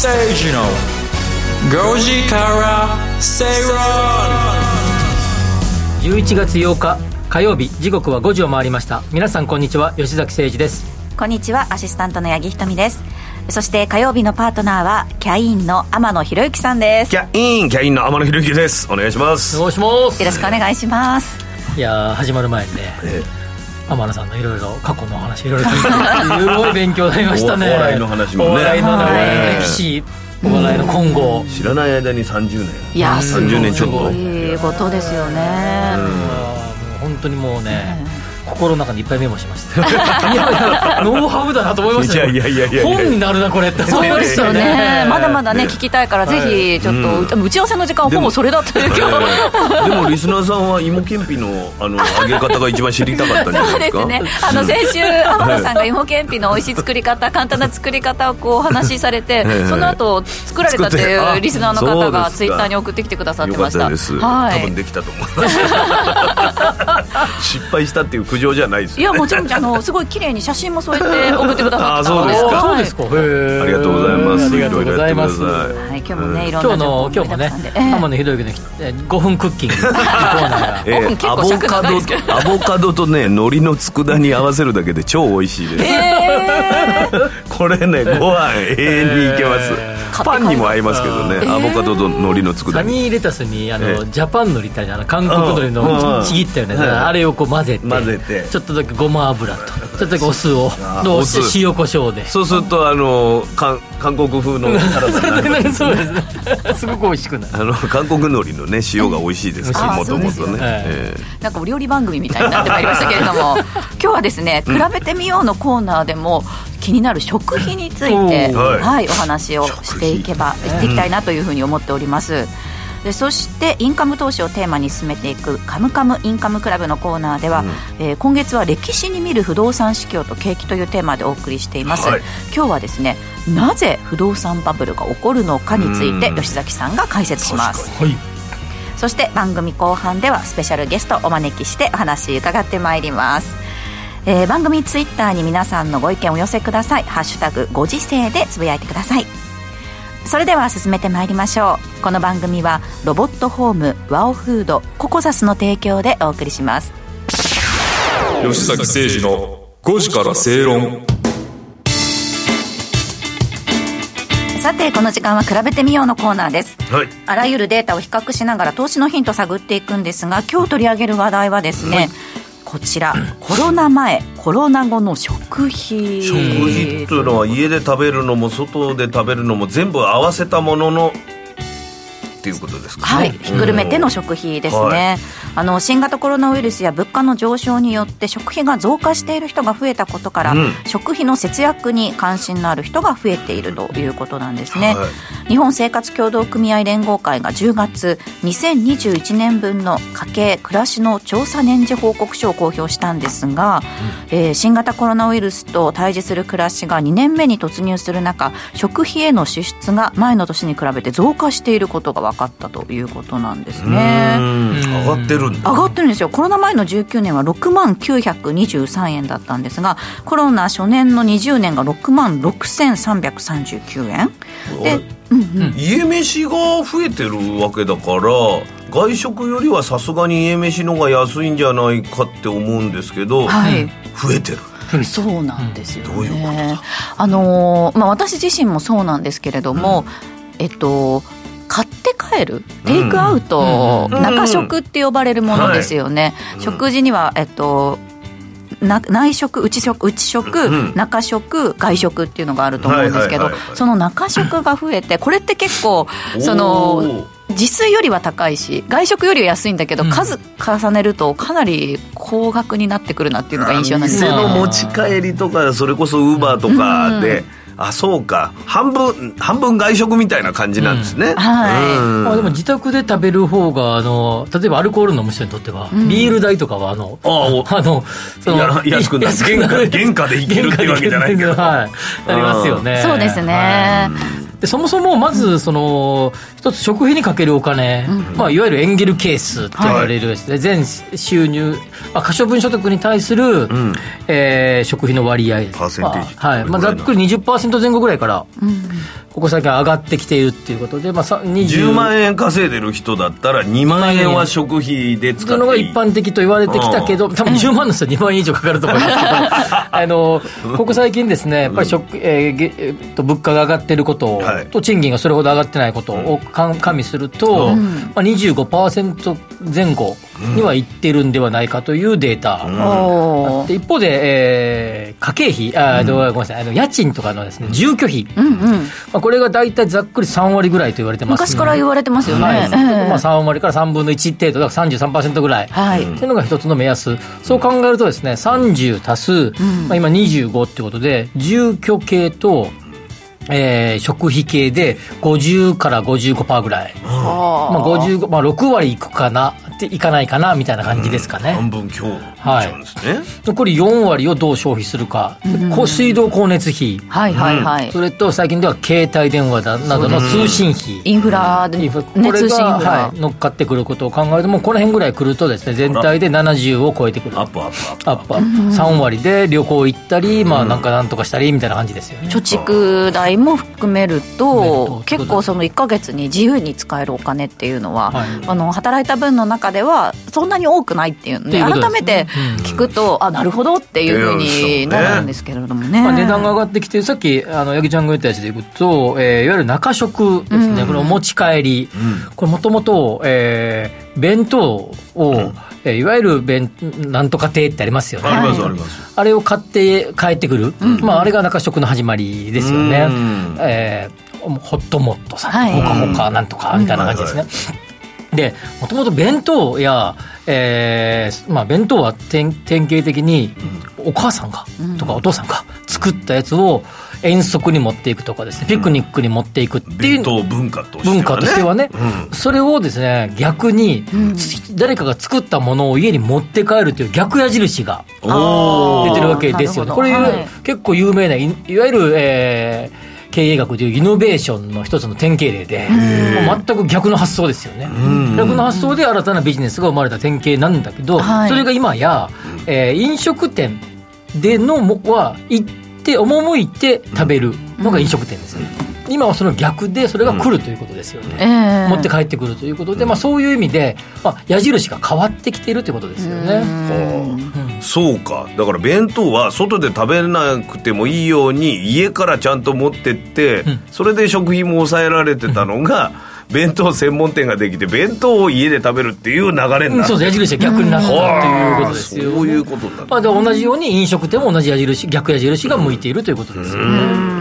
吉崎誠二の5時から正論11月8日火曜日時刻は5時を回りました。皆さんこんにちは。吉崎誠二です。こんにちはアシスタントの八木ひとみです。そして火曜日のパートナーはキャインの天野博之さんです。キャインキャインの天野博之です。お願いします。お願いします。よろしくお願いします。いやー始まる前にね、天野さんのいろいろ過去のお話いろいろ聞いてすごい勉強になりましたね。お笑いの話もね。お笑いのねはい歴史お笑いの今後知らない間に30年いや30年ちょっと。いいことですよね。あーもう本当にもうね心の中にいっぱいメモしました。いやいやノウハウだなと思いましたよ。いやいやいやいや本になるなこれってそうですよね。まだまだね聞きたいからぜひちょっと、打ち合わせの時間ほぼそれだったよ今日でもリスナーさんは芋けんぴのあの揚げ方が一番知りたかったんじゃないですか？そうですね。あの先週天野さんが芋けんぴの美味しい作り方簡単な作り方をこうお話しされてえその後作られたっていうリスナーの方がツイッターに送ってきてくださってました。ったです、はい。多分できたと思います。失敗したっていう苦情じゃないですよいやもちろんあのすごい綺麗に写真も添えて送ってくださったのであそうですか。はい。そうですか。ありがとうございますありがとうございます。いろいろやってくだはい、今日もね、いろん今日な今日もね盛りだくさんで。ええ天野ひろゆきのえー5分クッキング。ーナーが。5分結構尺長いですけど。アボカドアボカドとね海苔の佃煮合わせるだけで超美味しいです、これねご飯永遠にいけます、パンにも合いますけどね、アボカドと海苔のサ佃煮ニーレタスにあの、ええ。ジャパンのりってあるじゃんあの韓国のりうんのちぎったよね、はいあれをこう混ぜて混ぜて。ちょっとだけごま油とちょっとお酢をあどうお酢して塩コショウで。そうするとあの韓韓国風のサラダになりますそうです。ねす。ごく美味しくなる。あの韓国海苔のね塩が美味しいです。からあもともとね、なんかお料理番組みたいになってまいりましたけれども 今日はですね「比べてみよう」のコーナーでも気になる食費について、はい。はいお話をしていけばしていきたいなというふうに思っております。でそしてインカム投資をテーマに進めていく「カムカムインカムクラブ」のコーナーでは、えー今月は歴史に見る不動産市況と景気というテーマでお送りしています、はい。今日はですねなぜ不動産バブルが起こるのかについてうん。吉崎さんが解説します。はい。そして番組後半ではスペシャルゲストをお招きしてお話伺ってまいります、えー番組ツイッターに皆さんのご意見をお寄せください「ハッシュタグご時世」でつぶやいてくださいそれでは進めてまいりましょう。この番組はロボットホームワオフードココザスの提供でお送りします。吉崎誠二の5時から正論。さてこの時間は比べてみようのコーナーです。えはい。あらゆるデータを比較しながら投資のヒントを探っていくんですが今日取り上げる話題はですね、こちらコロナ前コロナ後の食費。食費っていうのは家で食べるのも外で食べるのも全部合わせたもののっていうことですかはい、ひっくるめての食費ですね、はいあの新型コロナウイルスや物価の上昇によって食費が増加している人が増えたことから、うん。食費の節約に関心のある人が増えているということなんですね、はい。日本生活協同組合連合会が10月2021年分の家計暮らしの調査年次報告書を公表したんですが、えー新型コロナウイルスと対峙する暮らしが2年目に突入する中食費への支出が前の年に比べて増加していることが分かったということなんですね。うん。上がってるんだ。上がってるんですよ。コロナ前の19年は6万923円だったんですがコロナ初年の20年が6万6339円。で、うんうん、家飯が増えてるわけだから外食よりはさすがに家飯の方が安いんじゃないかって思うんですけど、はい、増えてる。そうなんですよね。どういうことだあのーまあ私自身もそうなんですけれども、えっと買って帰る？テイクアウト、うん。中食って呼ばれるものですよね。うん食事にはえっとな内食内食内食、うん。中食外食っていうのがあると思うんですけど、はいはいはいはい。その中食が増えてこれって結構そおのー自炊よりは高いし外食よりは安いんだけど、うん。数重ねるとかなり高額になってくるなっていうのが印象なんです店よの持ち帰りとかそれこそウーバーとかで、あそうか。半分半分外食みたいな感じなんですね、はい。うん。まあ、でも自宅で食べる方があの例えばアルコール飲む人にとっては、ビール代とかはあのあお あのそや安くなる。原価原価でいけるってわけじゃないけどはい。なりますよね。そうですね、でそもそもまずその一つ食費にかけるお金、まあ、いわゆるエンゲル係数って言われるですね、全収入、まあ、可処分所得に対する、えー食費の割合。パーセンテージまあはい。まあ、ざっくり20%前後ぐらいから、ここ最近上がってきているっていうことで、まあ、さ20 10万円稼いでる人だったら2万円は食費で使というのがっていい一般的と言われてきたけど、多分10万の人は2万円以上かかると思います。けど、あのここ最近ですね、やっぱり食、えーげえーっと物価が上がっていることはい。と、賃金がそれほど上がってないことをか加味すると、まあ、25%前後にはいってるんではないかというデータ。おー。で一方で、えー家計費、あうごめんなさい、あの家賃とかのですね、住居費、うんうん。まあ、これが大体ざっくり3割ぐらいと言われてます、昔から言われてますよね、はい。ええ。まあ、3割から3分の1程度、だから33%ぐらい。はい。っていうのが一つの目安。そう考えるとですね、30足す、まあ、今25ってことで、住居系と、えー食費系で50から55%ぐらい。まあ、55、まあ、6割いくかな、っていかないかな、みたいな感じですかね。半分強いっちゃうんですね、残り4割をどう消費するか。こう水道光熱費。はいはいはい、それと最近では携帯電話だなどの通信費。インフラで、ね、インフこれが、はい、乗っかってくることを考えると、もうこの辺ぐらい来るとですね、全体で70を超えてくる。アップアップアップ。アップアップ。3割で旅行行ったり、まあなんかなんとかしたりみたいな感じですよね。貯蓄代も含めると結構その1か月に自由に使えるお金っていうのは、はい。あの働いた分の中ではそんなに多くないっていうのでっていうことです改めて聞くと、あなるほどっていうふうになるんですけれどもね。まあ、値段が上がってきて、さっき、あの、八木ちゃんが言ったやつでいくと、えーいわゆる中食ですね、これお持ち帰り。これもともと、えー弁当を、えーいわゆる弁、なんとか亭ってありますよね。ありますありますあれを買って帰ってくる。まあ、あれが中食の始まりですよねうん。えーホットモットさん、はいほかほかなんとかみたいな感じですね。で、もともと弁当や、えーまあ、弁当は典典型的にお母さんが、とかお父さんが作ったやつを遠足に持っていくとかですね、ピクニックに持っていくっていう文化としてはね。文化としてはね、うん。それをですね、逆に、つ誰かが作ったものを家に持って帰るという逆矢印が出てるわけですよね。これ、はい。結構有名ない、いわゆる、えー経営学でいうイノベーションの一つの典型例で、全く逆の発想ですよね。逆の発想で新たなビジネスが生まれた典型なんだけど、はい。それが今や、えー飲食店でのもは行って、赴いて食べるのが飲食店ですよね。今はその逆で、それが来るということですよね。ええ持って帰ってくるということで、まあ、そういう意味で、まあ、矢印が変わってきているということですよね。そうか。だから弁当は外で食べなくてもいいように家からちゃんと持ってって、それで食費も抑えられてたのが、弁当専門店ができて弁当を家で食べるっていう流れになるそうです。矢印が逆になったっていうことですよ、そういうことになるまあ、で同じように飲食店も同じ矢印逆矢印が向いているということですよね。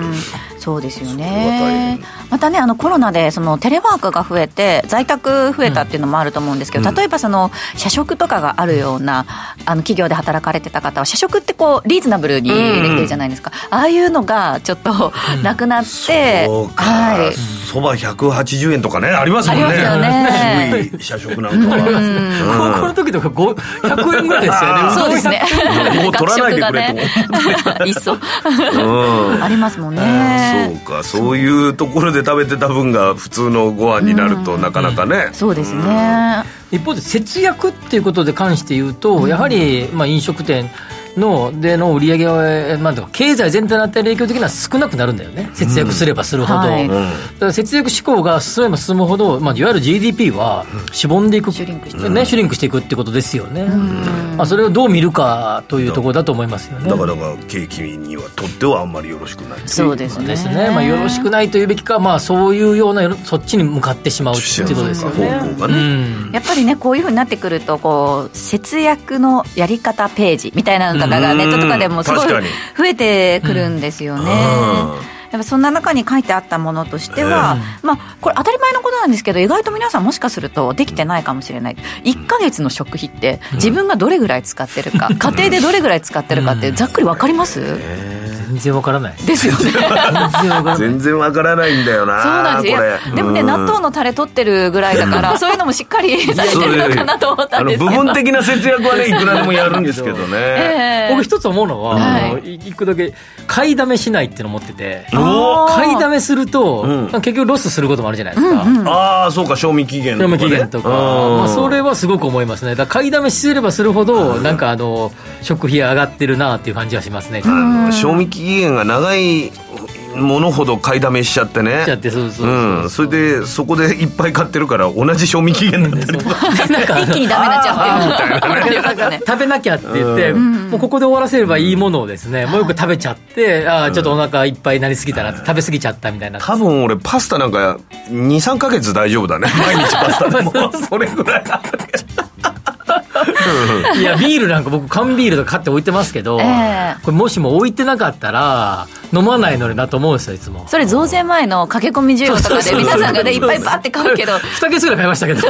そうですよね。変。またね、あのコロナでそのテレワークが増えて、在宅増えたっていうのもあると思うんですけど、例えばその社食とかがあるようなあの企業で働かれてた方は、社食ってこうリーズナブルにできてるじゃないですか、ああいうのがちょっとなくなって、そうか。はい。そば180円とかねありますもんね。ありますよね。渋い社食なんかは、高校の時とか5 100円ぐらいですよね。そうですね。うん。もう取らないでくれと。思学食がねいっそ。うん。ありますもんそね。うかそういうところで食べてた分が普通のご飯になるとなかなかね、そうですね。一方で節約っていうことで関して言うと、やはりまあ飲食店のでの売り上げは、えーまあ、経済全体に与える影響的には少なくなるんだよね、節約すればするほど、はい。だから節約志向が進めば進むほど、まあ、いわゆる GDP はしぼんでいく、シュリンクしてね、シュリンクしていくってことですよね、まあ、それをどう見るかというところだと思いますよね。だから景気にはとってはあんまりよろしくないそうですね。ですね、まあ、よろしくないというべきか、まあ、そういうようなそっちに向かってしまうっていうことですよね。方向がね、うん。やっぱりねこういうふうになってくるとこう節約のやり方ページみたいなのとかがネットとかでもすごい増えてくるんですよね。やっぱそんな中に書いてあったものとしては、まあ、これ当たり前のことなんですけど意外と皆さんもしかするとできてないかもしれない。1か月の食費って自分がどれぐらい使ってるか、家庭でどれぐらい使ってるかってざっくり分かります、全然わからない。ですよね。全然わからない。全然わからないんだよなそうなんです。でもね、うん。納豆のタレ取ってるぐらいだから そういうのもしっかりされてるのかなと思ったんですけど。あの部分的な節約はね いくらでもやるんですけどね、ええ。僕一つ思うのは、は一個だけ買いだめしないっていうのを持ってて。買いだめすると、うん。結局ロスすることもあるじゃないですか、ああそうか賞味期限とか、ね、賞味期限とか、うん。まあ、それはすごく思いますね。だから買いだめすればするほど、なんかあの食費上がってるなっていう感じはしますね、あの賞味期限が長いものほど買いだめしちゃってね。しちゃってそうそうそうう。ん、それでそこでいっぱい買ってるから同じ賞味期限だったりとかなんか一気にダメになっちゃうっていうなんかね 食べなきゃって言って、もうここで終わらせればいいものをですね、もうよく食べちゃって、ああ、ちょっとお腹いっぱいになりすぎたなって、食べ過ぎちゃったみたいな。多分俺パスタなんか23か月大丈夫だね。毎日パスタでも。それぐらいいや、ビールなんか僕、缶ビールとか買って置いてますけど、ええ。これもしも置いてなかったら、飲まないのになと思うんですよ、いつも。それ増税前の駆け込み需要とかで皆さんがねいっぱいバーって買うけど。2ヶ月ぐらい買いましたけど。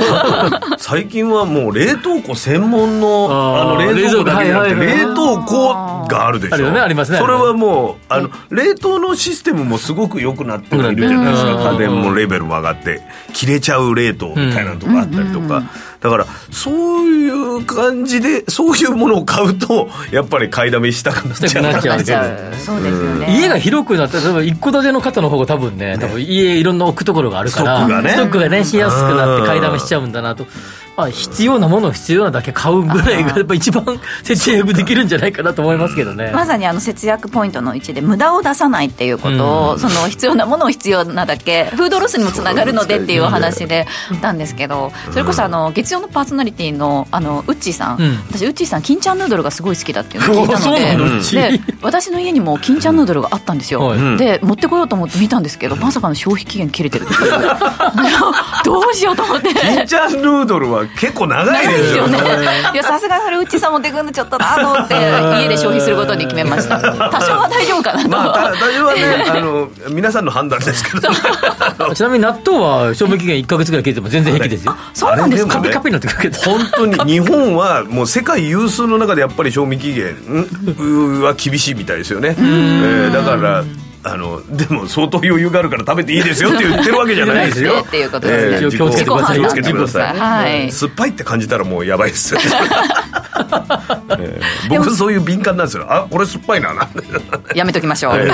最近はもう冷凍庫専門のあの冷蔵庫だけじゃなくて冷凍庫があるでしょ。あるよねありますね。それはもうあの冷凍のシステムもすごく良くなってはいるじゃないですか。うん家電もレベルも上がって切れちゃう冷凍みたいなのとかあったりとか。だからそういう感じでそういうものを買うとやっぱり買いだめしたくなっちゃうなっちゃう。そうですよね。家が広くなったら、例えば一戸建ての方の方が多分ね、多分家いろんな置くところがあるから、ストックがね。ストックがね、しやすくなって買いだめしちゃうんだなと。まあ、必要なものを必要なだけ買うぐらいが、やっぱ一番節約できるんじゃないかなと思いますけどね。まさにあの節約ポイントの1で無駄を出さないっていうことを、その必要なものを必要なだけフードロスにもつながるのでっていうお話でたん。ですけどそれこそあの月曜のパーソナリティのあのウッチーさん、うん。私ウッチーさん金ちゃんヌードルがすごい好きだっていうのを聞いたのでで私の家にも金ちゃんヌードルがあったんですよ、はい。で持ってこようと思って見たんですけどまさかの消費期限切れてる どうしようと思って。金ちゃんヌードルは結構長いですすよね。いや、さすがそれ、うちさん持ってくんのちょっとなと思って、家で消費することに決めました。多少は大丈夫かなと。まあた大丈夫はねあの皆さんの判断ですけどちなみに納豆は賞味期限1ヶ月ぐらい切れても全然平気ですよ。そうなんですか？ねカピカピになってくるけど。本当に日本はもう世界有数の中でやっぱり賞味期限んは厳しいみたいですよね、えーだからあのでも相当余裕があるから食べていいですよって言ってるわけじゃないですよ。っていうことですね。えー気をつけてください。気をつけてください、はい。酸っぱいって感じたらもうやばいですよ、えー僕そういう敏感なんですよ。あこれ酸っぱいな。なやめときましょう。え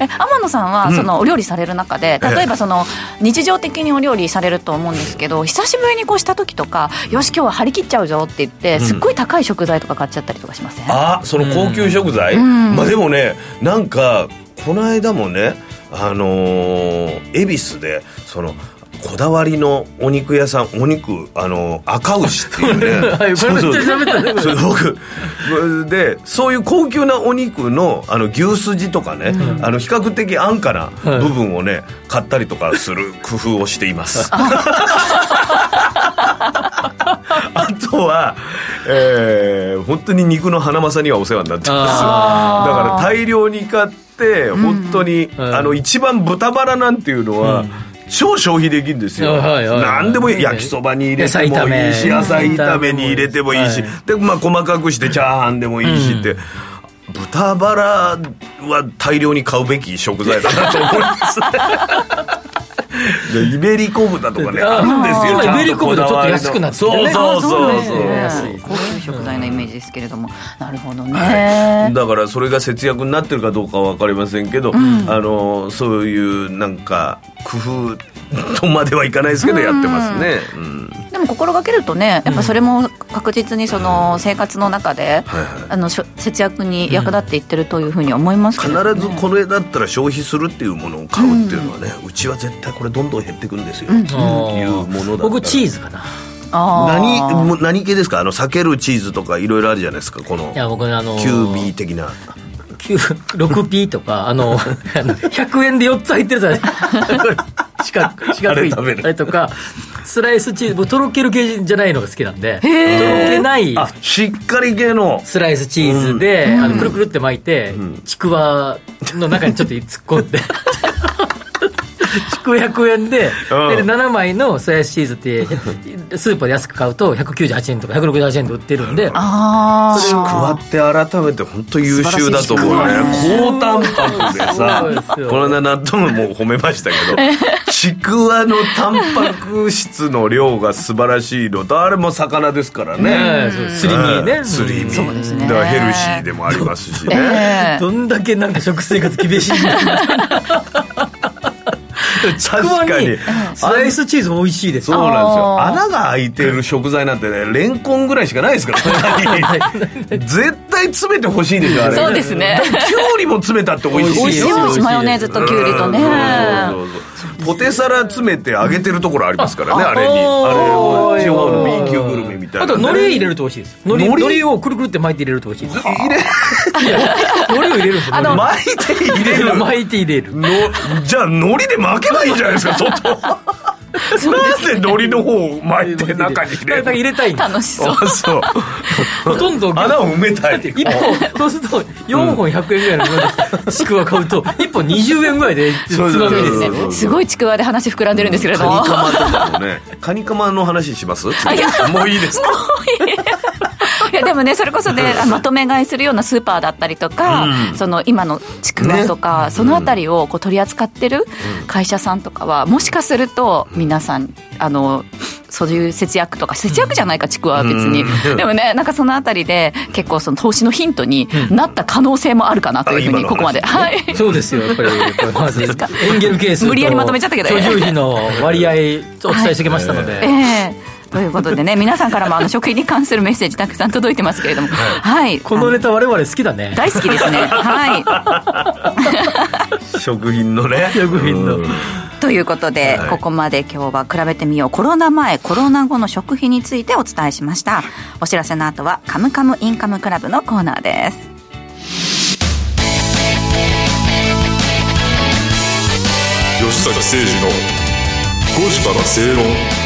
え、天野さんは、その、お料理される中で、例えばその、日常的にお料理されると思うんですけど、久しぶりにこうした時とか、よし、今日は張り切っちゃうぞって言って、すっごい高い食材とか買っちゃったりとかしません？あその高級食材、まあでもねなんかこの間もねあのー恵比寿でそのこだわりのお肉屋さんお肉あの赤牛っていうね。はいこれめっちゃ喋ったねこれ。それ僕でそういう高級なお肉のあの牛すじとかね、あの比較的安価な部分をね、買ったりとかする工夫をしています。あ。とは、えー本当に肉の花正にはお世話になってます。だから大量に買って本当に、うん。あの一番豚バラなんていうのは、超消費できるんですよ、はいはいはい。何でもいい。焼きそばに入れてもいいし野菜炒めに入れてもいいし、はいでまあ細かくしてチャーハンでもいいしって、豚バラは大量に買うべき食材だなと思います。でイベリコ豚とかねあるんですよイベリコ豚ちょっと安くなってそうそうそう。そう高級食材のイメージですけれども、なるほどね。だからそれが節約になってるかどうかは分かりませんけど、あのそういうなんか工夫とまではいかないですけどやってますね、うんでも心がけるとね、やっぱそれも確実にその生活の中で、あのしょ節約に役立っていってるというふうに思いますけ必ど、ね、ずこれだったら消費するっていうものを買うっていうのはね、うちは絶対これどんどん減っていくんですよ、いうものだ僕チーズかな。何何系ですか？あの避けるチーズとかいろいろあるじゃないですか？このいや、僕ね、あのー、QB 的な。6P とか、あの、あの100円で4つ入ってるじゃない四角四角いあれ食べる。あれとか、スライスチーズ、僕とろける系じゃないのが好きなんで、とろけないあしっかり系の。スライスチーズで、あのくるくるって巻いて、ちくわの中にちょっと突っ込んで、築100円で,、うん。で7枚のスライスチーズってスーパーで安く買うと198円とか168円で売ってるんで。あちくわって改めて本当優秀だと思うね。高タンパクでさそうですよ。この間納豆も褒めましたけど ちくわのタンパク質の量が素晴らしいの。とあれも魚ですからね。すり身ね。すり身。そうですね。だからヘルシーでもありますしあ、ね。ええ。どんだけなんか食生活厳しいんだ確かに。に。スライスチーズも美味しいです。そうなんですよ。穴が開いてる食材なんてねレンコンぐらいしかないですから 絶対詰めてほしいでしょあれ。そうですね。きゅうりも詰めたって美味しい美味しい美味しいですマヨネーズときゅうりとね。そうそうそうポテサラ詰めて揚げてるところありますからねあれに。あれ地方の B 級グルメみたいなね。あと海苔入れると美味しいです。海苔をくるくるって巻いて入れると美味しいです。入れ。海苔を入れるんです巻いて入れる。苔巻いて入れる。のじゃあ海苔で巻けばいいじゃないですか 外なんで海苔の方を巻いて中に入れ入るれたい楽しそうあそう。ほとんど穴を埋めたい1本そうすると4本100円ぐらいのものでちくわ買うと1本20円ぐらいでつそうそうそうまみですよ。そうすごいちくわで話膨らんでるんですけれども。カニカマとかもね。カニカマの話します？次。もういいですか？いやでもねそれこそねあまとめ買いするようなスーパーだったりとか、その今のちくわとか、そのあたりをこう取り扱ってる会社さんとかはもしかすると皆さんあのそういう節約とか節約じゃないかちくわは別に、でもねなんかそのあたりで結構その投資のヒントになった可能性もあるかなというふうにここまで。はい。そうですよやっぱり。まずエンゲル係数と無理やりまとめちゃったけど費 の割合お伝えしてきましたので、ええということでね 皆さんからもあの食品に関するメッセージたくさん届いてますけれども。はい、このネタ我々好きだね。大好きですね。はい。食品のね。食品の。うん。ということで、はい。ここまで今日は比べてみよう。コロナ前コロナ後の食費についてお伝えしました。お知らせの後は「カムカムインカムクラブ」のコーナーです。吉崎誠二の5時から正論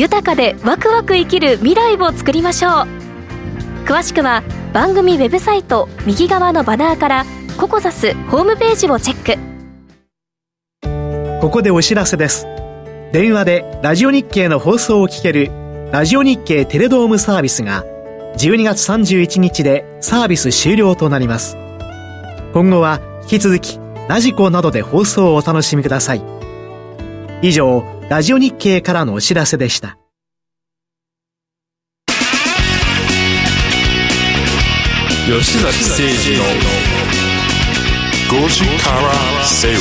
豊かでワクワク生きる未来を作りましょう詳しくは番組ウェブサイト右側のバナーからココザスホームページをチェックここでお知らせです。電話でラジオ日経の放送を聞けるラジオ日経テレドームサービスが12月31日でサービス終了となります。今後は引き続きラジコなどで放送をお楽しみください。以上、ラジオ日経からのお知らせでした。吉崎誠二の5時から正論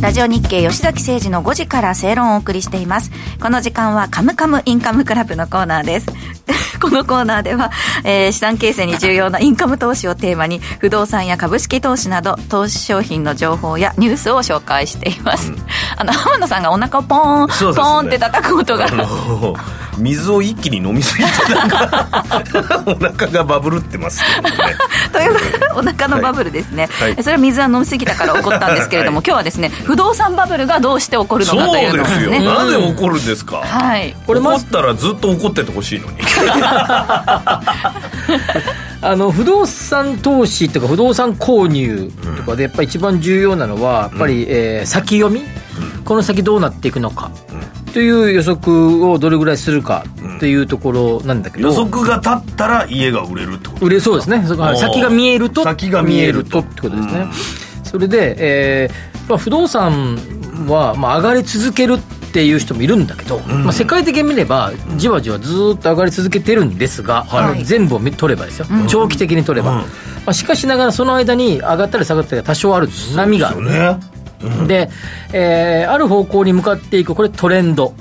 ラジオ日経吉崎誠二の5時から正論をお送りしています。この時間はカムカムインカムクラブのコーナーです。このコーナーでは、えー資産形成に重要なインカム投資をテーマに不動産や株式投資など投資商品の情報やニュースを紹介しています。あの浜田さんがお腹をポーン、ね。ポーンって叩く音が水を一気に飲みすぎてなんか お腹がバブルってますけどね。というお腹のバブルですね、はい。それは水は飲みすぎたから起こったんですけれども、はい。今日はですね不動産バブルがどうして起こるのそうかというのをですよ、ねなぜ起こるんですか、はい。これま怒ったらずっと怒っててほしいのに。あの不動産投資とか不動産購入とかでやっぱり一番重要なのはやっぱり、えー先読み、この先どうなっていくのか、という予測をどれぐらいするかというところなんだけど、予測が立ったら家が売れるってこと売れそうですね。先が見えると先が見えると。ってことですね、それで、えーまあ、不動産は、まあ、上がり続けるっていう人もいるんだけど、まあ、世界的に見ればじわじわずーっと上がり続けてるんですが、はい。全部を見取ればですよ、長期的に取れば、まあ、しかしながらその間に上がったり下がったりが多少ある波がある。ねで、えーある方向に向かっていくこれトレンド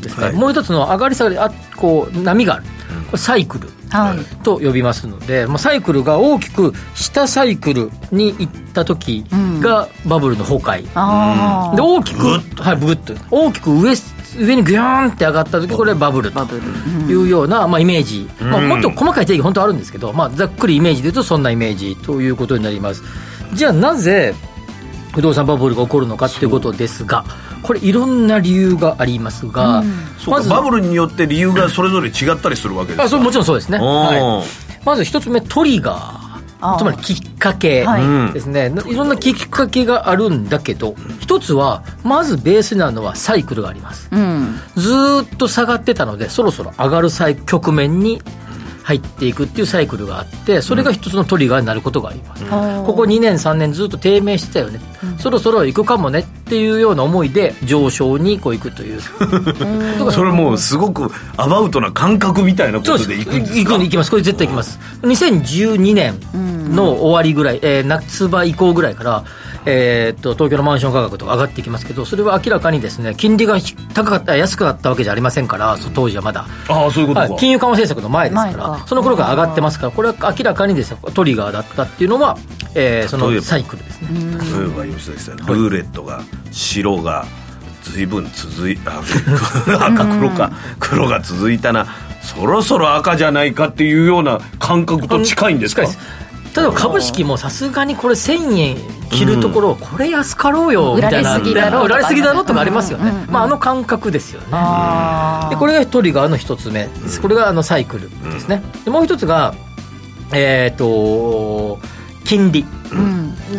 ですね、はい。もう一つの上がり下がりあこう波がある。これサイクルはい。と呼びますので、まあ、サイクルが大きく下サイクルに行った時がバブルの崩壊、あで大きくはいブグッと。大きく上上にグヨーンって上がった時これバブルというような、まあ、イメージ、まあ、もっと細かい定義本当あるんですけど、まあ、ざっくりイメージで言うとそんなイメージということになります。じゃあなぜ不動産バブルが起こるのかっていうことですがこれいろんな理由がありますが、そうか。バブルによって理由がそれぞれ違ったりするわけですかあそれもちろんそうですね、はい、まず一つ目トリガあー。ーつまりきっかけはい。ですね、いろんなきっかけがあるんだけど一つはまずベースなのはサイクルがあります。うん。ずーっと下がってたのでそろそろ上がる際局面に入っていくっていうサイクルがあってそれが一つのトリガーになることがあります、ここ2年3年ずっと低迷してたよね、そろそろ行くかもねっていうような思いで上昇にこう行くという。それもうすごくアバウトな感覚みたいなことでいくんですか？行く行きます。これ絶対行きます。2012年の終わりぐらい、えー夏場以降ぐらいから、えーっと東京のマンション価格とか上がっていきますけどそれは明らかにですね金利が高かった安くなったわけじゃありませんから当時はまだ。ああそういうことか、はい、金融緩和政策の前ですか前らか。その頃から上がってますからこれは明らかにですねトリガーだったっていうのは、えーそ例えば。のサイクルですね。例えば吉崎さんルーレットが白が随分続い あ赤黒か黒が続いたな。そろそろ赤じゃないかっていうような感覚と近いんですか？近いです例えば株式もさすがにこれ1000円切るところをこれ安かろうよみたいな。売られすぎだろうとか売られすぎだろうとかありますよね、うんうんうんまあ、あの感覚ですよね。あでこれがトリガーの一つ目。ですこれがあのサイクルですね。でもう一つがえっ、と金利。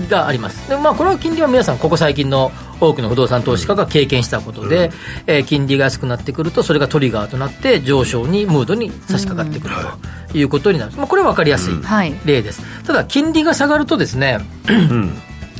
があります。で、まあ、これは金利は皆さんここ最近の多くの不動産投資家が経験したことで、えー金利が安くなってくるとそれがトリガーとなって上昇にムードに差し掛かってくるとい。うことになる、まあ、これは分かりやすい例です。ただ金利が下がるとですね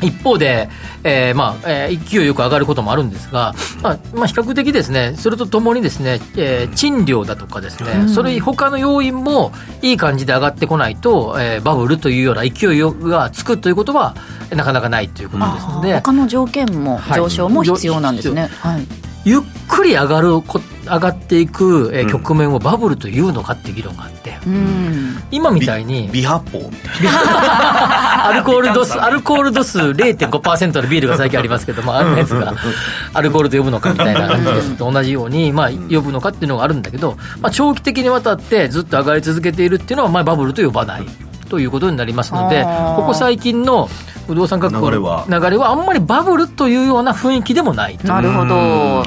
一方で、えーまあえー勢いよく上がることもあるんですが、まあまあ、比較的ですねそれとともにですね、えー賃料だとかですね、それ他の要因もいい感じで上がってこないと、えーバブルというような勢いがつくということはなかなかないということですので。他の条件も上昇も必要なんですね、はいゆっくり上がるこ上がっていく、えー局面をバブルというのかっていう議論があって、うん。今みたいに微発泡みたいな。アルコール度数、アルコール度数0.5%のビールが最近ありますけど、まあ、あるやつが、アルコールと呼ぶのかみたいな感じですと同じように、まあ、呼ぶのかっていうのがあるんだけど、まあ、長期的にわたってずっと上がり続けているっていうのは、まあ、バブルと呼ばない。ということになりますのでここ最近の不動産価格の流れは？流れはあんまりバブルというような雰囲気でもないと。なるほど。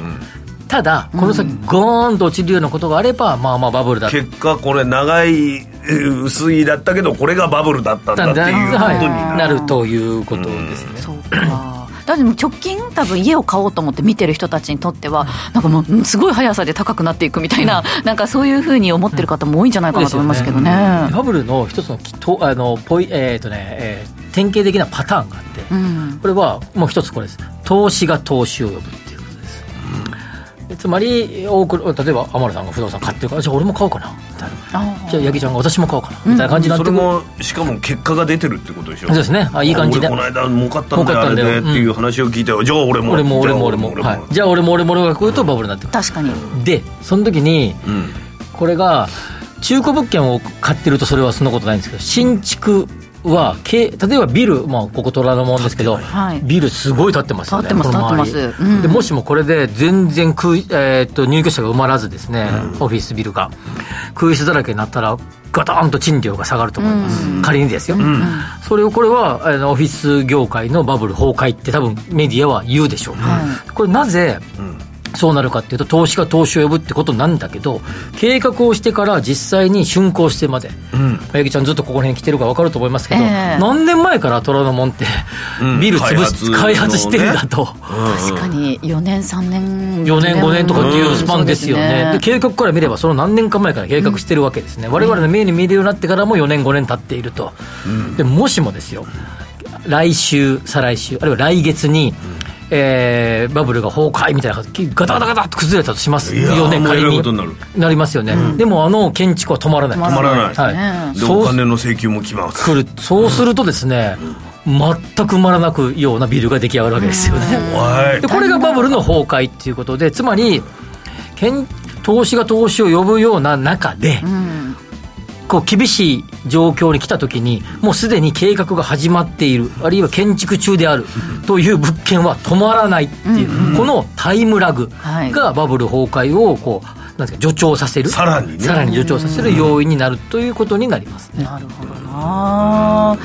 ただこの先ゴーンと落ちるようなことがあれば、まあまあバブルだ結果これ長いえー薄いだったけどこれがバブルだったんだっていうことになる。ということですね。だって直近多分家を買おうと思って見てる人たちにとってはなんかもううんすごい速さで高くなっていくみたいな、なんかそういうふうに思ってる方も多いんじゃないかなと思いますけどね。バブルの一つのきとあのポイ、えーとねえー典型的なパターンがあって、うん。これはもう一つこれです。投資が投資を呼ぶっていうことです、でつまり多く例えば天野さんが不動産買ってるからじゃあ俺も買おうかなみたいな。あじゃあ八木ちゃんが私も買おうかな。みたいな感じになって。それもしかも結果が出てるってことでしょ？そうですね。あいい感じで。俺この間儲かったんだよあれ儲かったん。だよでっていう話を聞いて、じゃあ俺も俺も俺も俺もじゃあ俺も。はい、じゃあ俺も俺も俺が来るとバブルになってくる。確かに。でその時にうん。これが中古物件を買ってるとそれはそんなことないんですけど新築はけ例えばビル、まあ、ここ虎ノ門ですけど、はい。ビルすごい建ってますよね。建ってますこの周り。建ってます。うん。でもしもこれで全然空、えーっと入居者が埋まらずですね、オフィスビルが。空室だらけになったらガタンと賃料が下がると思います、仮にですよ、それをこれはあのオフィス業界のバブル崩壊って多分メディアは言うでしょう、これなぜ、そうなるかっていうと投資が投資を呼ぶってことなんだけど計画をしてから実際に竣工してまで八木、ちゃんずっとここら辺に来てるから分かると思いますけど、ええ。何年前から虎ノ門ってうん。ビル潰す、開開発発してんだと。確かに4年3年。4年5年とかっていうスパンですよね,、うんで計画から見ればその何年か前から計画してるわけですね、我々の目に見えるようになってからも4年5年経っていると、でもしもですよ来週再来週あるいは来月に、えーバブルが崩壊みたいなガタガタガタって崩れたとします。よねもうえ仮に。なりますよね、でもあの建築は止まらない。止止まらない、はい、でお金の請求も来ます。来る。そうするとですね、全く埋まらなくようなビルが出来上がるわけですよね、でこれがバブルの崩壊っていうことでつまりけん投資が投資を呼ぶような中で、こう厳しい状況に来た時にもうすでに計画が始まっているあるいは建築中であるという物件は止まらないっていう、このタイムラグがバブル崩壊をこうなんですか助長させるさらにね。さらに助長させる要因になるということになりますね、なるほどな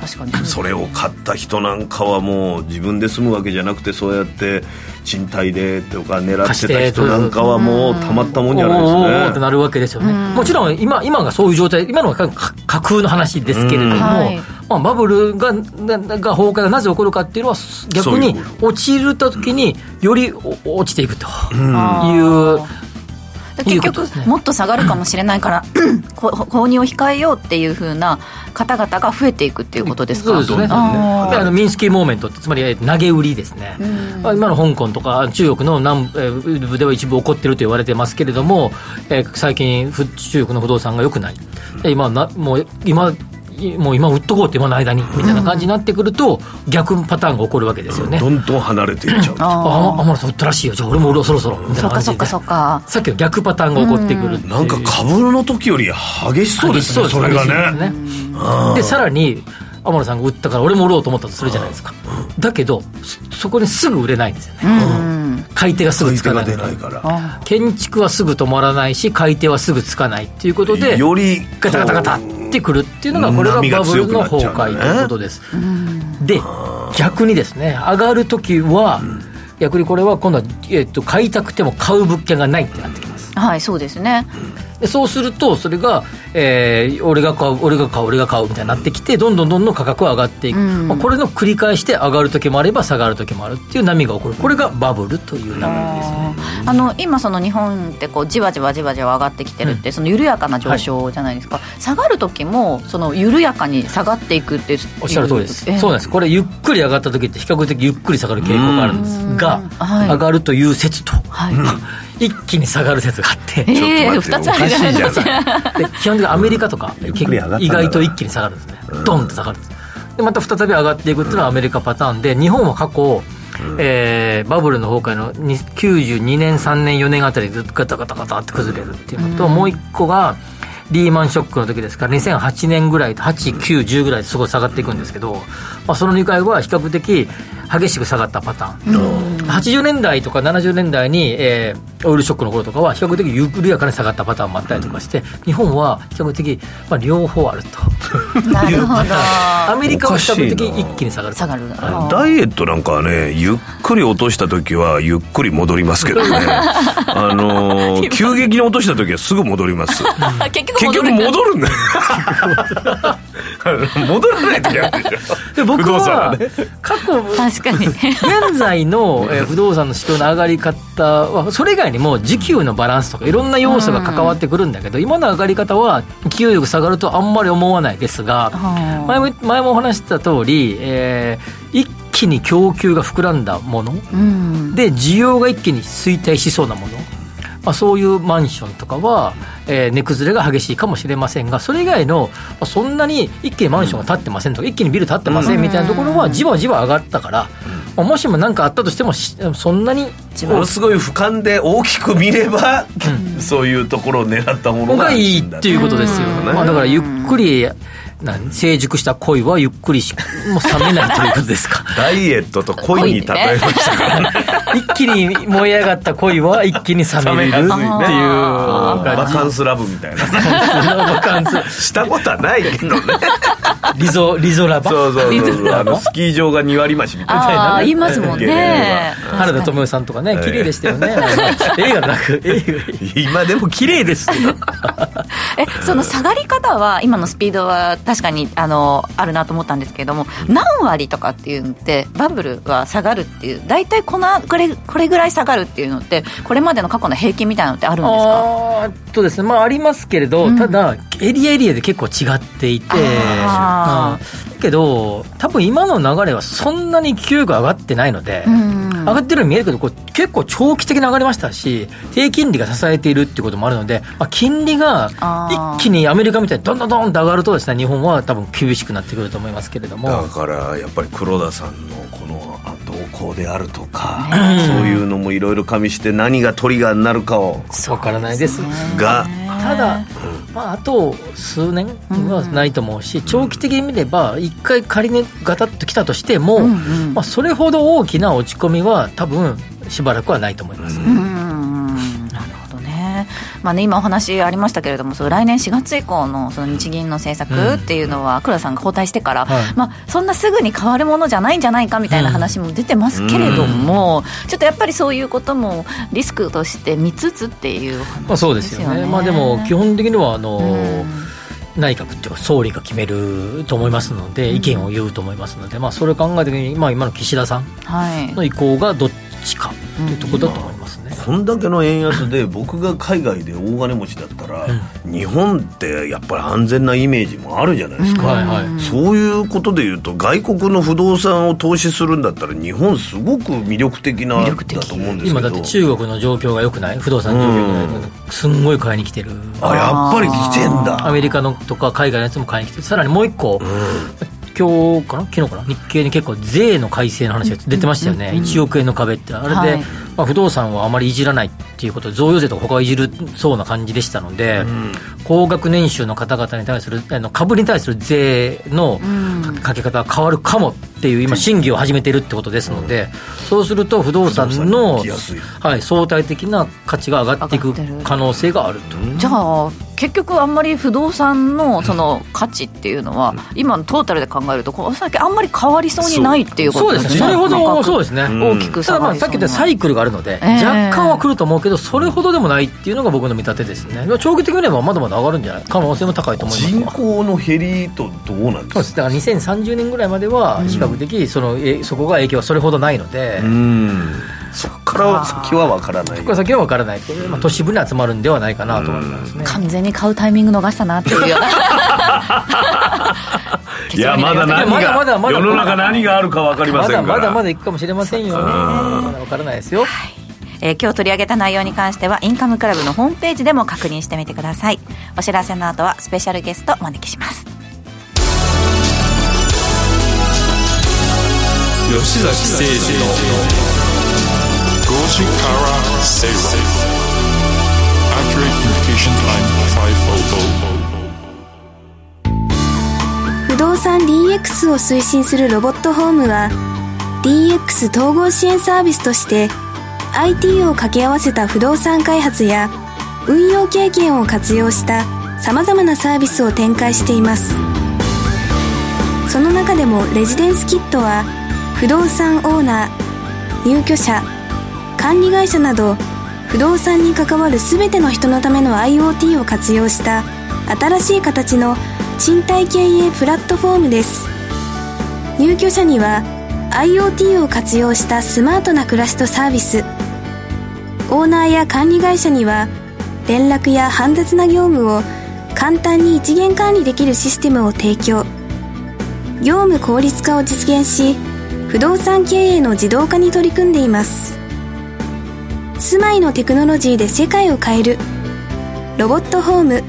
確かに。それを買った人なんかはもう自分で住むわけじゃなくてそうやって賃貸でとか狙ってた人なんかはもうたまったもんじゃないですおーおーおーってねなるわけですよね、もちろん今今がそういう状態今のは架空の話ですけれども、まあ、バブルががが崩壊がなぜ起こるかっていうのは逆に落ちるた時によりお落ちていくとあいう、結局ね。もっと下がるかもしれないから こ購入を控えようっていうふうな方々が増えていくっていうことですか？そうですね。あのミンスキーモーメントってつまりえー投げ売りですね、まあ今の香港とか中国の南部では一部起こってると言われてますけれども、えー最近ふ中国の不動産が良くない。で今なもう今いもう今売っとこうって今の間にみたいな感じになってくると逆パターンが起こるわけですよね、どんどん離れていっちゃう。ああ天野さん。売ったらしいよじゃあ俺も売ろうそろそろみたいな感じでそっかそっかそっかさっきの逆パターンが起こってくるっていうなんか株の時より激しそうですねそれがねねでさらに天野さんが売ったから俺も売ろうと思ったとするじゃないですかだけどそそこにすぐ売れないんですよね、買い手がすぐつかないから建築はすぐ止まらないし買い手はすぐつかないっていうことでよりガタガタガタってくるっていうのがこれがバブルの崩壊ということです。で逆にですね上がるときは逆にこれは今度は、えっと買いたくても買う物件がないってなってきます。はいそうですねでそうするとそれが、えー俺が買う俺が買う俺が買うみたいになってきてどんどんどんどん価格は上がっていく、まあ、これの繰り返しで上がる時もあれば下がる時もあるっていう波が起こるこれがバブルという波ですね。あの今その日本ってこうじわじわじわじわ上がってきてるって、その緩やかな上昇じゃないですか、下がる時もその緩やかに下がっていくっていうおっしゃる通りです、ええそうなんです。これゆっくり上がった時って比較的ゆっくり下がる傾向があるんですが、はい。上がるという説と、はい 一気に下がる説があって、ええちょっと待って二つあるじゃないですかで基本的にアメリカとか意外と一気に下がるんですね、ドンと下がるんですでまた再び上がっていくっていうのはアメリカパターンで日本は過去、えーバブルの崩壊のに92年3年4年あたりでガタガタガタって崩れるっていうのと、もう一個がリーマンショックの時ですか。ら2008年ぐらいと8910ぐらいですごい下がっていくんですけど、まあ、その2回は比較的激しく下がったパターン、80年代とか70年代に、えーオイルショックの頃とかは比較的緩やかに下がったパターンもあったりとかして日本は比較的、まあ、両方あると。なるほど。アメリカは比較的一気に下がる。下がるダイエットなんかはねゆっくり落とした時はゆっくり戻りますけどね。あのー 急激に落とした時はすぐ戻ります。結局結局戻るんだよ。戻らない時あるでしょ。で僕不動産は過去確かに。現在のえー不動産の市況の上がり方はそれ以外にも需給のバランスとかいろんな要素が関わってくるんだけど、今の上がり方は勢いよく下がるとあんまり思わないですがはあ。前も前もお話しした通り、えー一気に供給が膨らんだもの。うん。で需要が一気に衰退しそうなもの、まあ、そういうマンションとかは、えー値崩れが激しいかもしれませんがそれ以外の、まあ、そんなに一気にマンションが建ってませんとか、一気にビル建ってませんみたいなところはじわじわ上がったから、まあ、もしも何かあったとしてもしそんなにものすごい俯瞰で大きく見れば、そういうところを狙ったものががいいっていうことですよ、うんまあ、だからゆっくり成熟した恋はゆっくりしもう冷めないということですか？ダイエットと恋に例えましたからね。一気に燃え上がった恋は一気に冷めるっていう。バカンスラブみたいな。バカンス。したことはないけどねリゾリゾラバ？そうそうそう。そうあのスキー場が2割増しみたいな。ああ言いますもんね。原田知世さんとかね綺麗でしたよね、映画なく。映画今でも綺麗です えその下がり方は今のスピードは確かにあのあるなと思ったんですけれども何割とかっていうのってバブルは下がるっていう大体このこれこれぐらい下がるっていうのってこれまでの過去の平均みたいなのってあるんですか？あとですねまあありますけれど、ただエリアエリアで結構違っていてあうん。だけど多分今の流れはそんなに勢いが上がってないので、うん。上がってるように見えるけどこれ結構長期的に上がりましたし低金利が支えているっていうこともあるので、まあ、金利が一気にアメリカみたいにどんどんどんと上がるとですね日本は多分厳しくなってくると思いますけれども。だからやっぱり黒田さんのこの後向であるとか、そういうのもいろいろ加味して何がトリガーになるかをわからないです。がただ、まあ、あと数年はないと思うし、長期的に見れば一回仮にガタッときたとしても、まあ、それほど大きな落ち込みは多分しばらくはないと思います。ね,、まあ、ね今お話ありましたけれどもその来年4月以降のその日銀の政策っていうのは黒田さんが交代してから、はい。まあ、そんなすぐに変わるものじゃないんじゃないかみたいな話も出てますけれども、ちょっとやっぱりそういうこともリスクとして見つつっていう話まあ、そうですよね。まあ、でも基本的にはあの、うん。内閣っていうか総理が決めると思いますので、意見を言うと思いますので、まあ、それを考えた時に、まあ、今の岸田さんはい。の意向がどっちかというところだと思いますね。こんだけの円安で 僕が海外で大金持ちだったら、日本ってやっぱり安全なイメージもあるじゃないですか、はいはい。そういうことでいうと外国の不動産を投資するんだったら日本すごく魅力的な魅力的。だと思うんですけど。今だって中国の状況が良くない？不動産状況が良くない。すんごい買いに来てる。あやっぱり来てんだ。アメリカのとか海外のやつも買いに来てる。さらにもう一個、今日かな？昨日かな？日経に結構税の改正の話が出てましたよね、1億円の壁って。あれで、はいまあ、不動産はあまりいじらないっていうことで贈与税とか他はいじるそうな感じでしたので、高額年収の方々に対するあの株に対する税のかけ方が変わるかもっていう今審議を始めてるってことですので、そうすると不動産のはい、相対的な価値が上がっていく可能性があると。じゃあ結局あんまり不動産のその価値っていうのは今のトータルで考えるとこの先あんまり変わりそうにないっていうことそうですね、それほど、そうですね。大きくただまあさっき言ったサイクルがあるので、ええ。若干は来ると思うけど、それほどでもないっていうのが僕の見立てですね。長期的に見ればまだまだ上がるんじゃない？可能性も高いと思います人わ口の減りとどうなんでそうですすか？だから2030年ぐらいまでは比較的その、えそこが影響はそれほどないので、うんそこから先は分からない。これ先は分からない。けど、まあ、都市部に集まるんではないかなと思いますね。完全に買うタイミング逃したなっていう。ようないやまだ何まだまだがまだ世の中何があるか分かりままだせんからまだまだ行くかもしれませんよね。まだ分からないですよ。えー今日取り上げた内容に関してはインカムクラブのホームページでも確認してみてください。お知らせの後はスペシャルゲストお招きします。吉崎誠二。の5時から正論 Accurate Communication Time 500不動産 DX を推進するロボットホームは DX 統合支援サービスとして IT を掛け合わせた不動産開発や運用経験を活用した様々なサービスを展開しています。その中でもレジデンスキットは不動産オーナー入居者管理会社など不動産に関わる全ての人のための IoT を活用した新しい形の賃貸経営プラットフォームです。入居者には IoT を活用したスマートな暮らしとサービス。オーナーや管理会社には連絡や煩雑な業務を簡単に一元管理できるシステムを提供。業務効率化を実現し不動産経営の自動化に取り組んでいます。住まいのテクノロジーで世界を変える。ロボットホーム。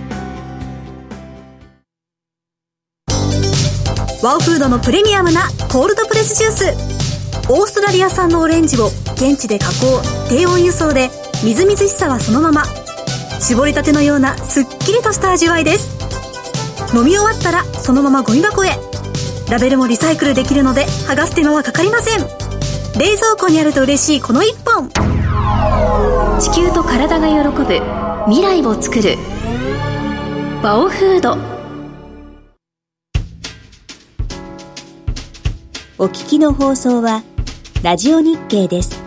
ワオフードのプレミアムなコールドプレスジュース。オーストラリア産のオレンジを現地で加工。低温輸送でみずみずしさはそのまま。絞りたてのようなすっきりとした味わいです。飲み終わったらそのままゴミ箱へ。ラベルもリサイクルできるので剥がす手間はかかりません。冷蔵庫にあると嬉しいこの一本。地球と体が喜ぶ未来をつくるバオフードお聞きの放送は、ラジオ日経です。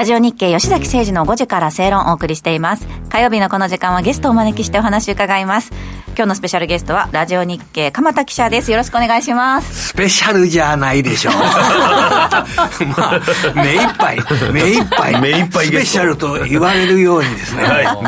ラジオ日経吉崎誠二の5時から正論をお送りしています。火曜日のこの時間はゲストをお招きしてお話を伺います。今日のスペシャルゲストはラジオ日経鎌田記者です。よろしくお願いします。スペシャルじゃないでしょう。まあ、目いっぱい、目いっぱい、目いっぱいスペシャルと言われるようにですね、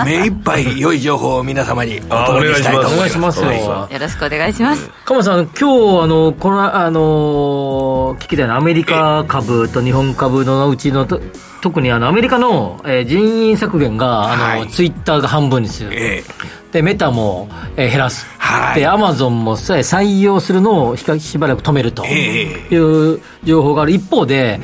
目いっぱい良い情報を皆様におあ届けしたいと思います。お願いしますよ。よろしくお願いします。鎌田さん、今日、あの、この、あの、聞きたいのはアメリカ株と日本株のうちのと、特にあの、アメリカの、えー人員削減が、あの、はい。ツイッターが半分にする。えで、メタも、えー減らす。はい。で、アマゾンもさ採用するのをしばらく止めると。え。いう情報がある。一方で、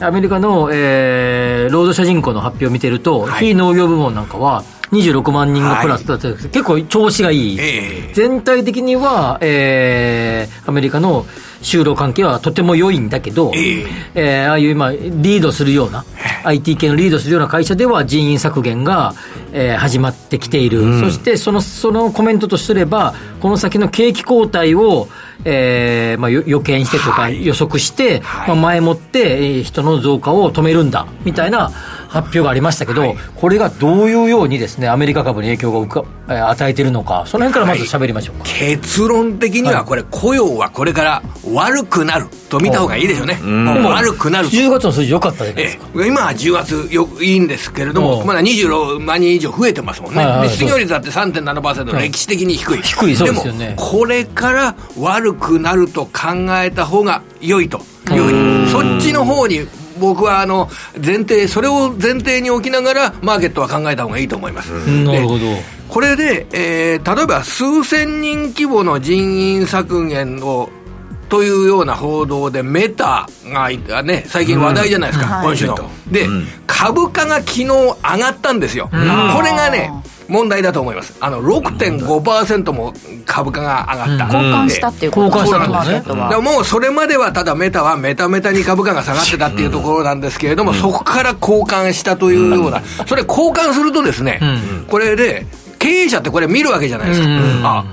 アメリカの、えー労働者人口の発表を見てると、はい。非農業部門なんかは26万人がプラスだって、結構調子がいい。ええ。全体的には、えーアメリカの就労関係はとても良いんだけど、ええ。ーああいう今、リードするような、IT 系のリードするような会社では人員削減が、えー始まってきている、そしてそのそのコメントとすれば、この先の景気後退を、えーまあ、よ予見してとか予測して、まあ、前もって、えー人の増加を止めるんだみたいな発表がありましたけど、これがどういうようにですねアメリカ株に影響をうか、えー与えているのか、その辺からまず喋りましょうか。結論的にはこれ、雇用はこれから悪くなると見た方がいいでしょうね。もう悪くなる。と。10月の数字良かったじゃないですか？ええ。今は10月よいいんですけれども、うん。まだ26万人以上増えてますもんね、はいはいで失業率だって3.7%、歴史的に低い、低いそうですよね。もこれから悪くなると考えた方が良いというふうに、そっちの方に僕はあの前提、それを前提に置きながら、マーケットは考えた方がいいと思います。なるほど。これで、えー例えば数千人規模の人員削減をというような報道で、メタがね、最近話題じゃないですか、うん。今週の。で、株価が昨日上がったんですよ。これがね、問題だと思います。あの、6.5%も株価が上がった。交換したっていうこと。交換したってことですねマーケットは。だからもうそれまではただメタはメタメタに株価が下がってたっていうところなんですけれども、そこから交換したというような、それ交換するとですね、これで経営者ってこれ見るわけじゃないですか。あ、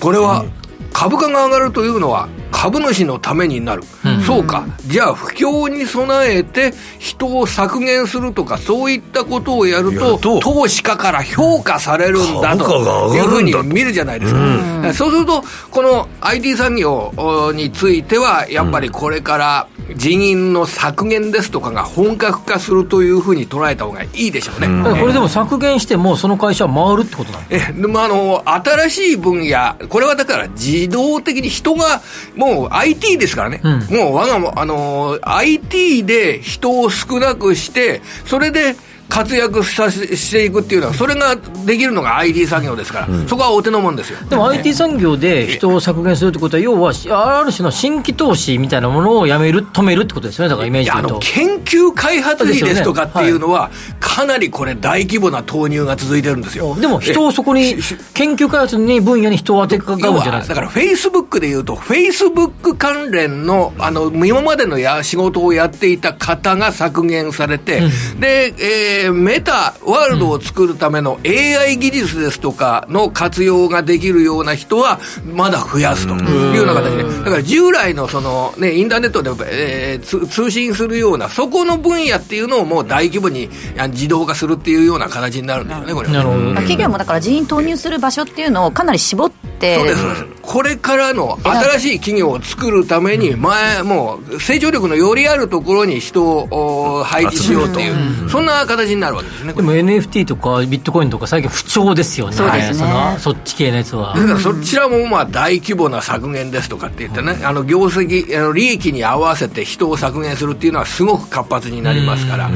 これは株価が上がるというのは株主のためになる、そうか。じゃあ不況に備えて人を削減するとかそういったことをやると投資家から評価されるんだというふうに見るじゃないですか、そうするとこの IT 産業おについてはやっぱりこれから人員の削減ですとかが本格化するというふうに捉えた方がいいでしょうね、だからこれでも削減しても、その会社は回るってことなんですえでもあの新しい分野、これはだから自動的に人が、もう IT ですからね、もう我がもあの IT で人を少なくして、それで活躍させしていくっていうのは、それができるのが IT 産業ですから、そこはお手のもんですよ。でも IT 産業で人を削減するってことは、要は、ある種の新規投資みたいなものをやめる、止めるってことですよね、だからイメーいやあの。研究開発費ですとかっていうのは、はかなりこれ、大規模な投入が続いてるんですよ。でも人をそこに、研究開発に分野に人を当てがうんじゃないですか。だからフェイスブックでいうと、フェイスブック関連の、あの、今までのや仕事をやっていた方が削減されて、で、えーメタ、ワールドを作るための AI 技術ですとかの活用ができるような人は、まだ増やすというような形で、だから従来のその、ね、インターネットで、えーつ通信するような、そこの分野っていうのをもう大規模にあ自動化するっていうような形になるんですよね、これなるほど。企業もだから人員投入する場所っていうのをかなり絞ってそうですこれからの新しい企業を作るために前もう成長力のよりあるところに人をお配置しようという。そんな形になるわけですねでも NFT とかビットコインとか最近不調ですよね。そうですね。のそっち系のやつは。だからそちらもまあ大規模な削減ですとかって言ってね、あの業績、あの利益に合わせて人を削減するっていうのはすごく活発になりますから、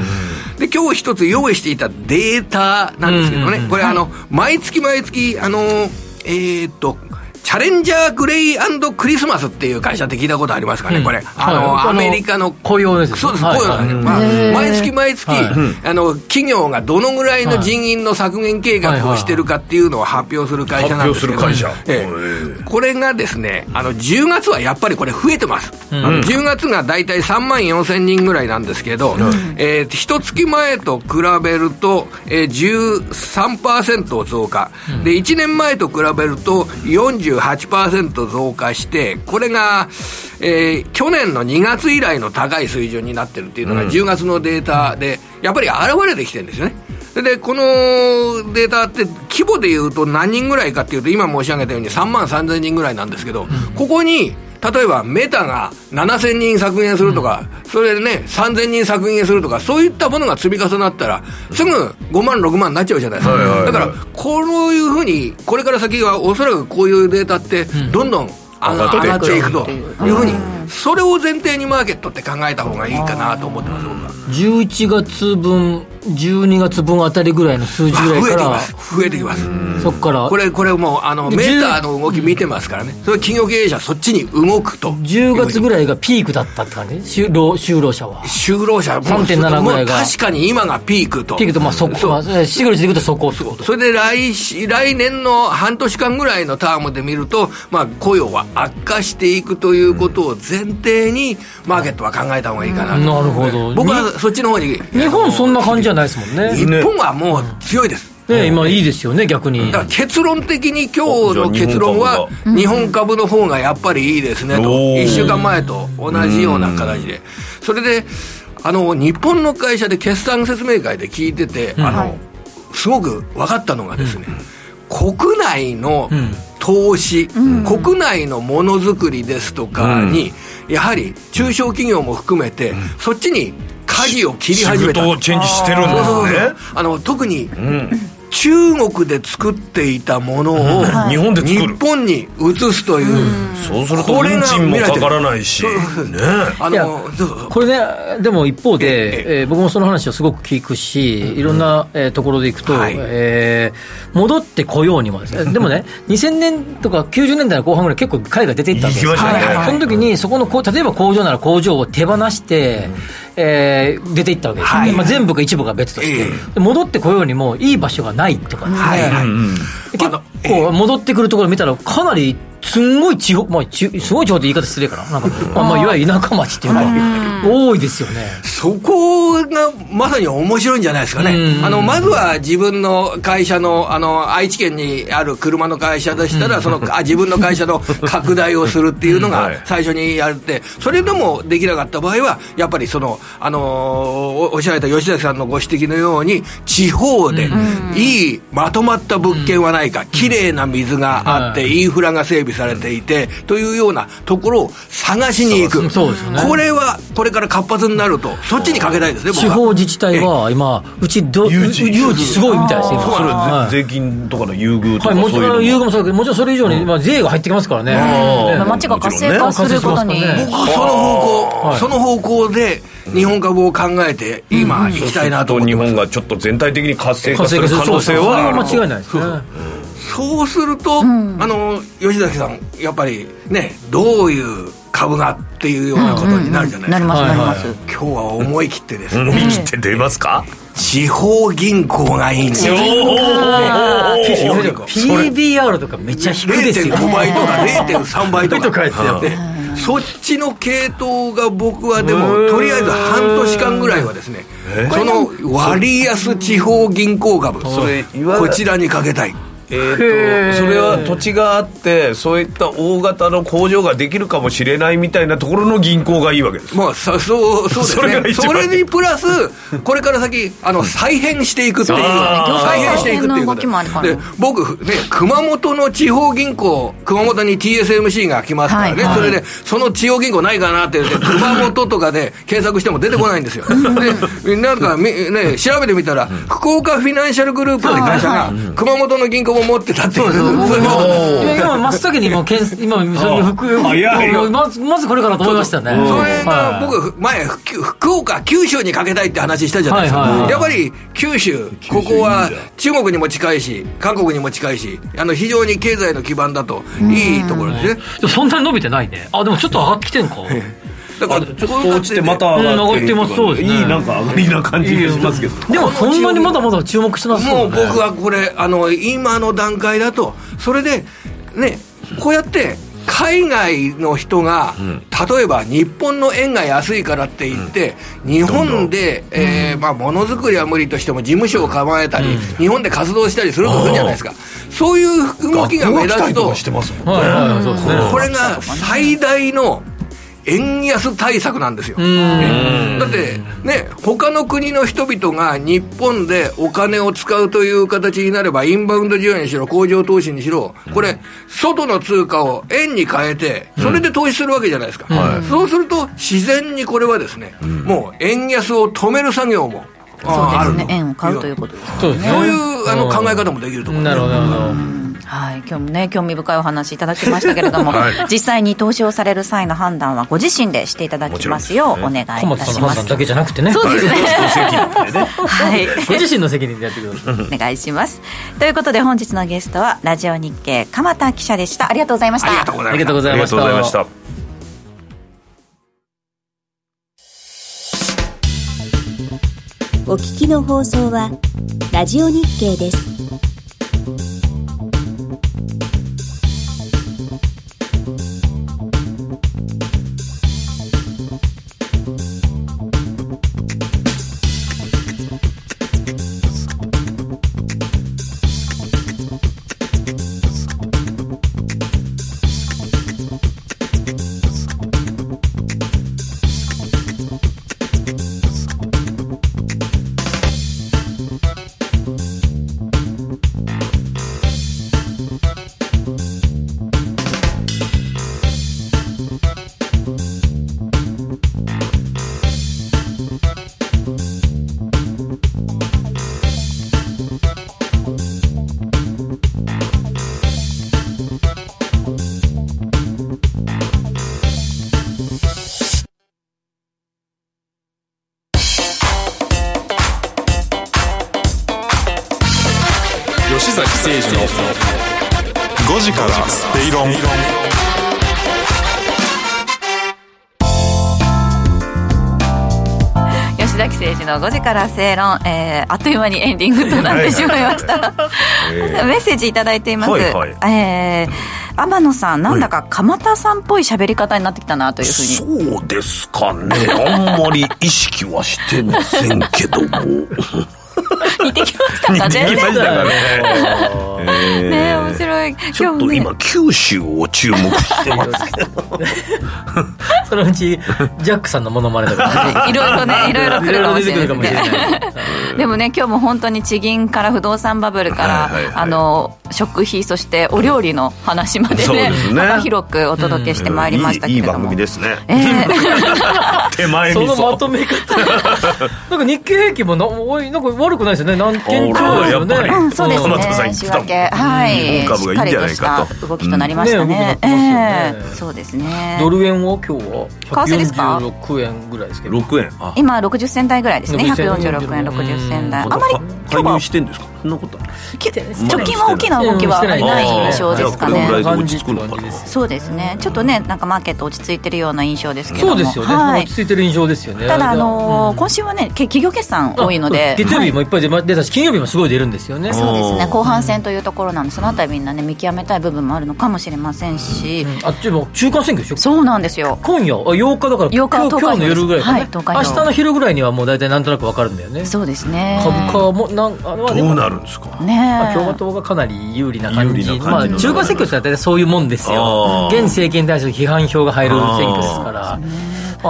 で今日一つ用意していたデータなんですけどね、これあの、毎月毎月、あの、えーっと、チャレンジャーグレイクリスマスっていう会社って聞いたことありますかね、これ。あの、はいアメリカの雇用ですね。そうです、はい。雇用。なん。です、まあ、毎月毎月、あの、企業がどのぐらいの人員の削減計画をしてるかっていうのを発表する会社なんですけど、これがですね、あの、10月はやっぱりこれ増えてます。あの10月が大体3万4千人ぐらいなんですけど、えー、一月前と比べると、えー、13%増加、で、1年前と比べると48% 38%増加して、これが、えー去年の2月以来の高い水準になってるっていうのが、10月のデータで、やっぱり現れてきてるんですよね。で、このデータって、規模でいうと何人ぐらいかっていうと、今申し上げたように3万3000人ぐらいなんですけど、ここに、例えばメタが7000人削減するとか、それでね、3000人削減するとか、そういったものが積み重なったら、すぐ5万、6万になっちゃうじゃないですか。だから、こういうふうに、これから先はおそらくこういうデータって、どんどん上がっていくというふうに、それを前提にマーケットって考えた方がいいかなと思ってます、僕は。11月分12月分あたりぐらいの数字ぐらいから増えてきます。増えてきます。そっからこれ、これもう、あの、でメーターの動き見てますからね。それ企業経営者そっちに動くと。10月ぐらいがピークだったって感じ就労就労者は就労者もう3.7ぐらいが確かに今がピークと。ピークとまあそこシグルでいくとそこそれで来し来年の半年間ぐらいのタームで見ると、まあ、雇用は悪化していくということを前提に、マーケットは考えた方がいいかなと。なるほど。僕はそっちの方に。日本そんな感じじゃないですもんね。日本はもう強いです。ね今いいですよね逆に。だから結論的に今日の結論は日本株の方がやっぱりいいですねと。おー。1週間前と同じような形で。それであの日本の会社で決算説明会で聞いてて、あのすごく分かったのがですね、国内の投資、国内のものづくりですとかに、やはり中小企業も含めて、そっちに舵を切り始めた。シフトをチェンジしてるんですね。あの特に、中国で作っていたものを、はい日本で作る。日本に移すという、そうするとこれが運賃もかからないし、ねあいやのこれね、でも一方で、えー僕もその話をすごく聞くし、いろんな、えーところでいくと、はい。えー戻ってこようにも。ですね、でもね、2000年とか90年代の後半ぐらい結構海外出ていったわけですねはいその時に、そこのこう、例えば工場なら工場を手放して、えー出ていったわけですよね。はい。まあ、全部か一部が別として、えで戻ってこようにもいい場所がないとかで。すね。はい。はいで結構戻ってくるところ見たら、かなりすんごい地方、まあ、ちすごい地方って言い方失礼かな、なんか、まあ、まあ、いわゆる田舎町っていうか、多いですよね。そこがまさに面白いんじゃないですかね。う。ん。あの、まずは自分の会社の、あの、愛知県にある車の会社でしたら、その、あ自分の会社の拡大をするっていうのがはい。最初にやって、それでもできなかった場合は、やっぱりその、あの、おおっしゃられた吉崎さんのご指摘のように、地方でいいまとまった物件はないか、綺麗な水があって、インフラが整備されていて、というようなところを探しに行く。そうですよね。これは、これから活発になると、そっちにかけたいですね、地方自治体は今、うちど、誘誘致致すごいみたいですそれはい。税金とかの優遇とはい、もちかそういうのろん、優遇もそうだけど、もちろんそれ以上に、まあ、税が入ってきますからね。ね。街が活性化することに、僕はその方向、はい。その方向で日本株を考えて、今、行きたいなと思ってます。日本がちょっと全体的に活性化する可能性は間違いないですね。そうすると、あの、吉崎さん、やっぱりね、どういう株がっていうようなことになるじゃないですか。なります、なります。今日は思い切ってですね、思い切って出ますか？地方銀行がいいんですよ。PBR とかめっちゃ低いですよ。0.5倍とか0.3倍とか。そっちの系統が僕はでもとりあえず半年間ぐらいはですねその割安地方銀行株こちらにかけたいえー、とそれは土地があってそういった大型の工場ができるかもしれないみたいなところの銀行がいいわけです。まあさそうそうですそれがねそれにプラスこれから先あの再編していくっていう。再編していくっていうこ再編の動きもあるからとで僕ね熊本の地方銀行熊本に TSMC が来ますからね、はいそれでその地方銀行ないかなって言って熊本とかで 検索しても出てこないんですよ。でなんかみね調べてみたら福岡フィナンシャルグループって会社が熊本の銀行も持ってたっていう。今、真っ先に今、けん今、その福早いよ。まず、まずこれからと思いましたね。それがはい。僕、前、福福岡、九州にかけたいって話したじゃないですか、はいはいはい。やっぱり九州、ここは中国にも近いし、韓国にも近いし、あの非常に経済の基盤だと、いいところですね。そんなに伸びてないね。あ、でもちょっと上がってきてんか。だから、ちょっと落ちてまた上がってるうん上がってます。そうですね。いいなんか上がりな感じがしますけど。でもそんなにまだまだ注目してますもう。僕はこれ、あの今の段階だと、それで、ね、こうやって海外の人が、例えば日本の円が安いからって言って、日本で、えーまあ、ものづくりは無理としても事務所を構えたり、日本で活動したりするとするじゃないですか。そういう動きが目立つと、これが最大の円安対策なんですよ。ねだってね、他の国の人々が日本でお金を使うという形になれば、インバウンド需要にしろ、工場投資にしろ、これ、外の通貨を円に変えて、それで投資するわけじゃないですか。そうすると、自然にこれはですね、もう円安を止める作業も、ああるとそうですね。円を買うということですね。そういうあの考え方もできると思います。なるほどなるほどはい、今日もね、興味深いお話いただきましたけれども、実際に投資をされる際の判断はご自身でしていただきますようお願いいたし小ます。松さんの判断だけじゃなくてねそうですね。ご はい。自身の責任でやってくださいお願いします。ということで本日のゲストはラジオ日経鎌田記者でした。ありがとうございました。ありがとうございましたありがとうござありがいましたとうございましたお聞きの放送はラジオ日経です。論 吉崎誠二の5時から正論、えーあっという間にエンディングとなってしまいました。メッセージいただいています。はいはいえー天野さん、なんだか鎌田さんっぽい喋り方になってきたなというふうに。そうですかねあんまり意識はしてませんけども 似てきましたか？似て全然きましたかね。えねー面白い。ちょっと今日ね。今九州を注目してますけど。そのうちジャックさんのモノマネとか。い。ろいろね、い。ろいろ来るかもしれない。いろいろ出てくるかもしれない。でもね、今日も本当に地銀から不動産バブルから、はいはいはい。あの、食費、そしてお料理の話までね幅広くお届けしてまいりましたけれども。いいいい番組ですね。えー。手前そのまとめ方。なんか日経平均もなおいなんか悪くないですよね。何件超ですよね。あらやっぱり。うん、そうですね。仕分け、はい、うん株がいいんじゃないかと。動きとなりましたね。うん。ねえそうですね。ドル円は今日は為替ですか？146円ぐらいですけど。6円。あ。今60銭台ぐらいですね。60銭146円、60銭台。あままり今介入日はしてんですか？そんなことき直近は大きな動きはあまりない。印象ですかね。そうですね。ちょっとね、なんかマーケット落ち着いてるような印象ですけども。そうですよね、はい。落ち着いてる印象ですよね。ただ、あのーうん。今週はね、け企業決算多いので、月曜はい。日もいっぱい出たし金曜日もすごい出るんですよね。そうですね、後半戦というところなので、そのあたりみんなね、見極めたい部分もあるのかもしれませんし、あっちも中間選挙でしょ？そうなんですよ。今夜？あ8日だから。8日今日の夜ぐらいかね、はい明日の昼ぐらいにはもう大体なんとなく分かるんだよね。そうですね。株価もなんあどうなるんですか。ねまあ、共和党がかなり有利な感じ。まあ、中間選挙って大体そういうもんですよ。現政権に対する批判票が入る選挙ですから。ま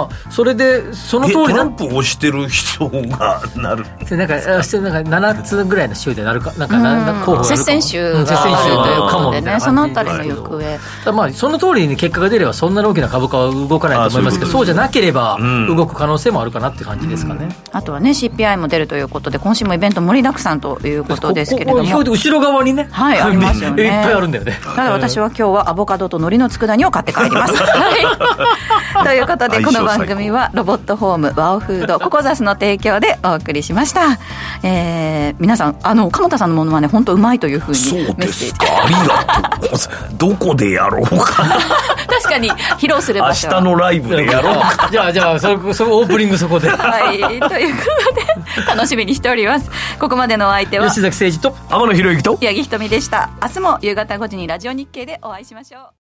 あ、それでそのえ通りだトランプを押してる人がなる。でなんかあしてなんか7つぐらいの州でなるかなんかな、な候補接戦州うん接戦州というかもみたいなで。ね、そのあたりの行方。だからまあその通りに結果が出ればそんなに大きな株価は動かないと思いますけどあそうじゃなければん。動く可能性もあるかなって感じですかね、あとはね、CPI も出るということで、今週もイベント盛りだくさんということですけれども。後ろ側にね。はいありますよね。いっぱいあるんだよね。ただ私は今日はアボカドと海苔の佃煮を買って帰ります。はい。ということで、この番組はロボットホームワオフード ココザスの提供でお送りしました。えー、皆さん、あの、鎌田さんのものはね、本当うまいというふうにそうメッでセージ。すかありがとうございますどこでやろうか 確かに、披露する明場所は。日のライブでやろうかじゃあじゃあそれそれオープニングそこではい。ということで、楽しみにしております。ここまでのお相手は、吉崎誠二と天野博之と八木ひとみでした。明日も夕方5時にラジオ日経でお会いしましょう。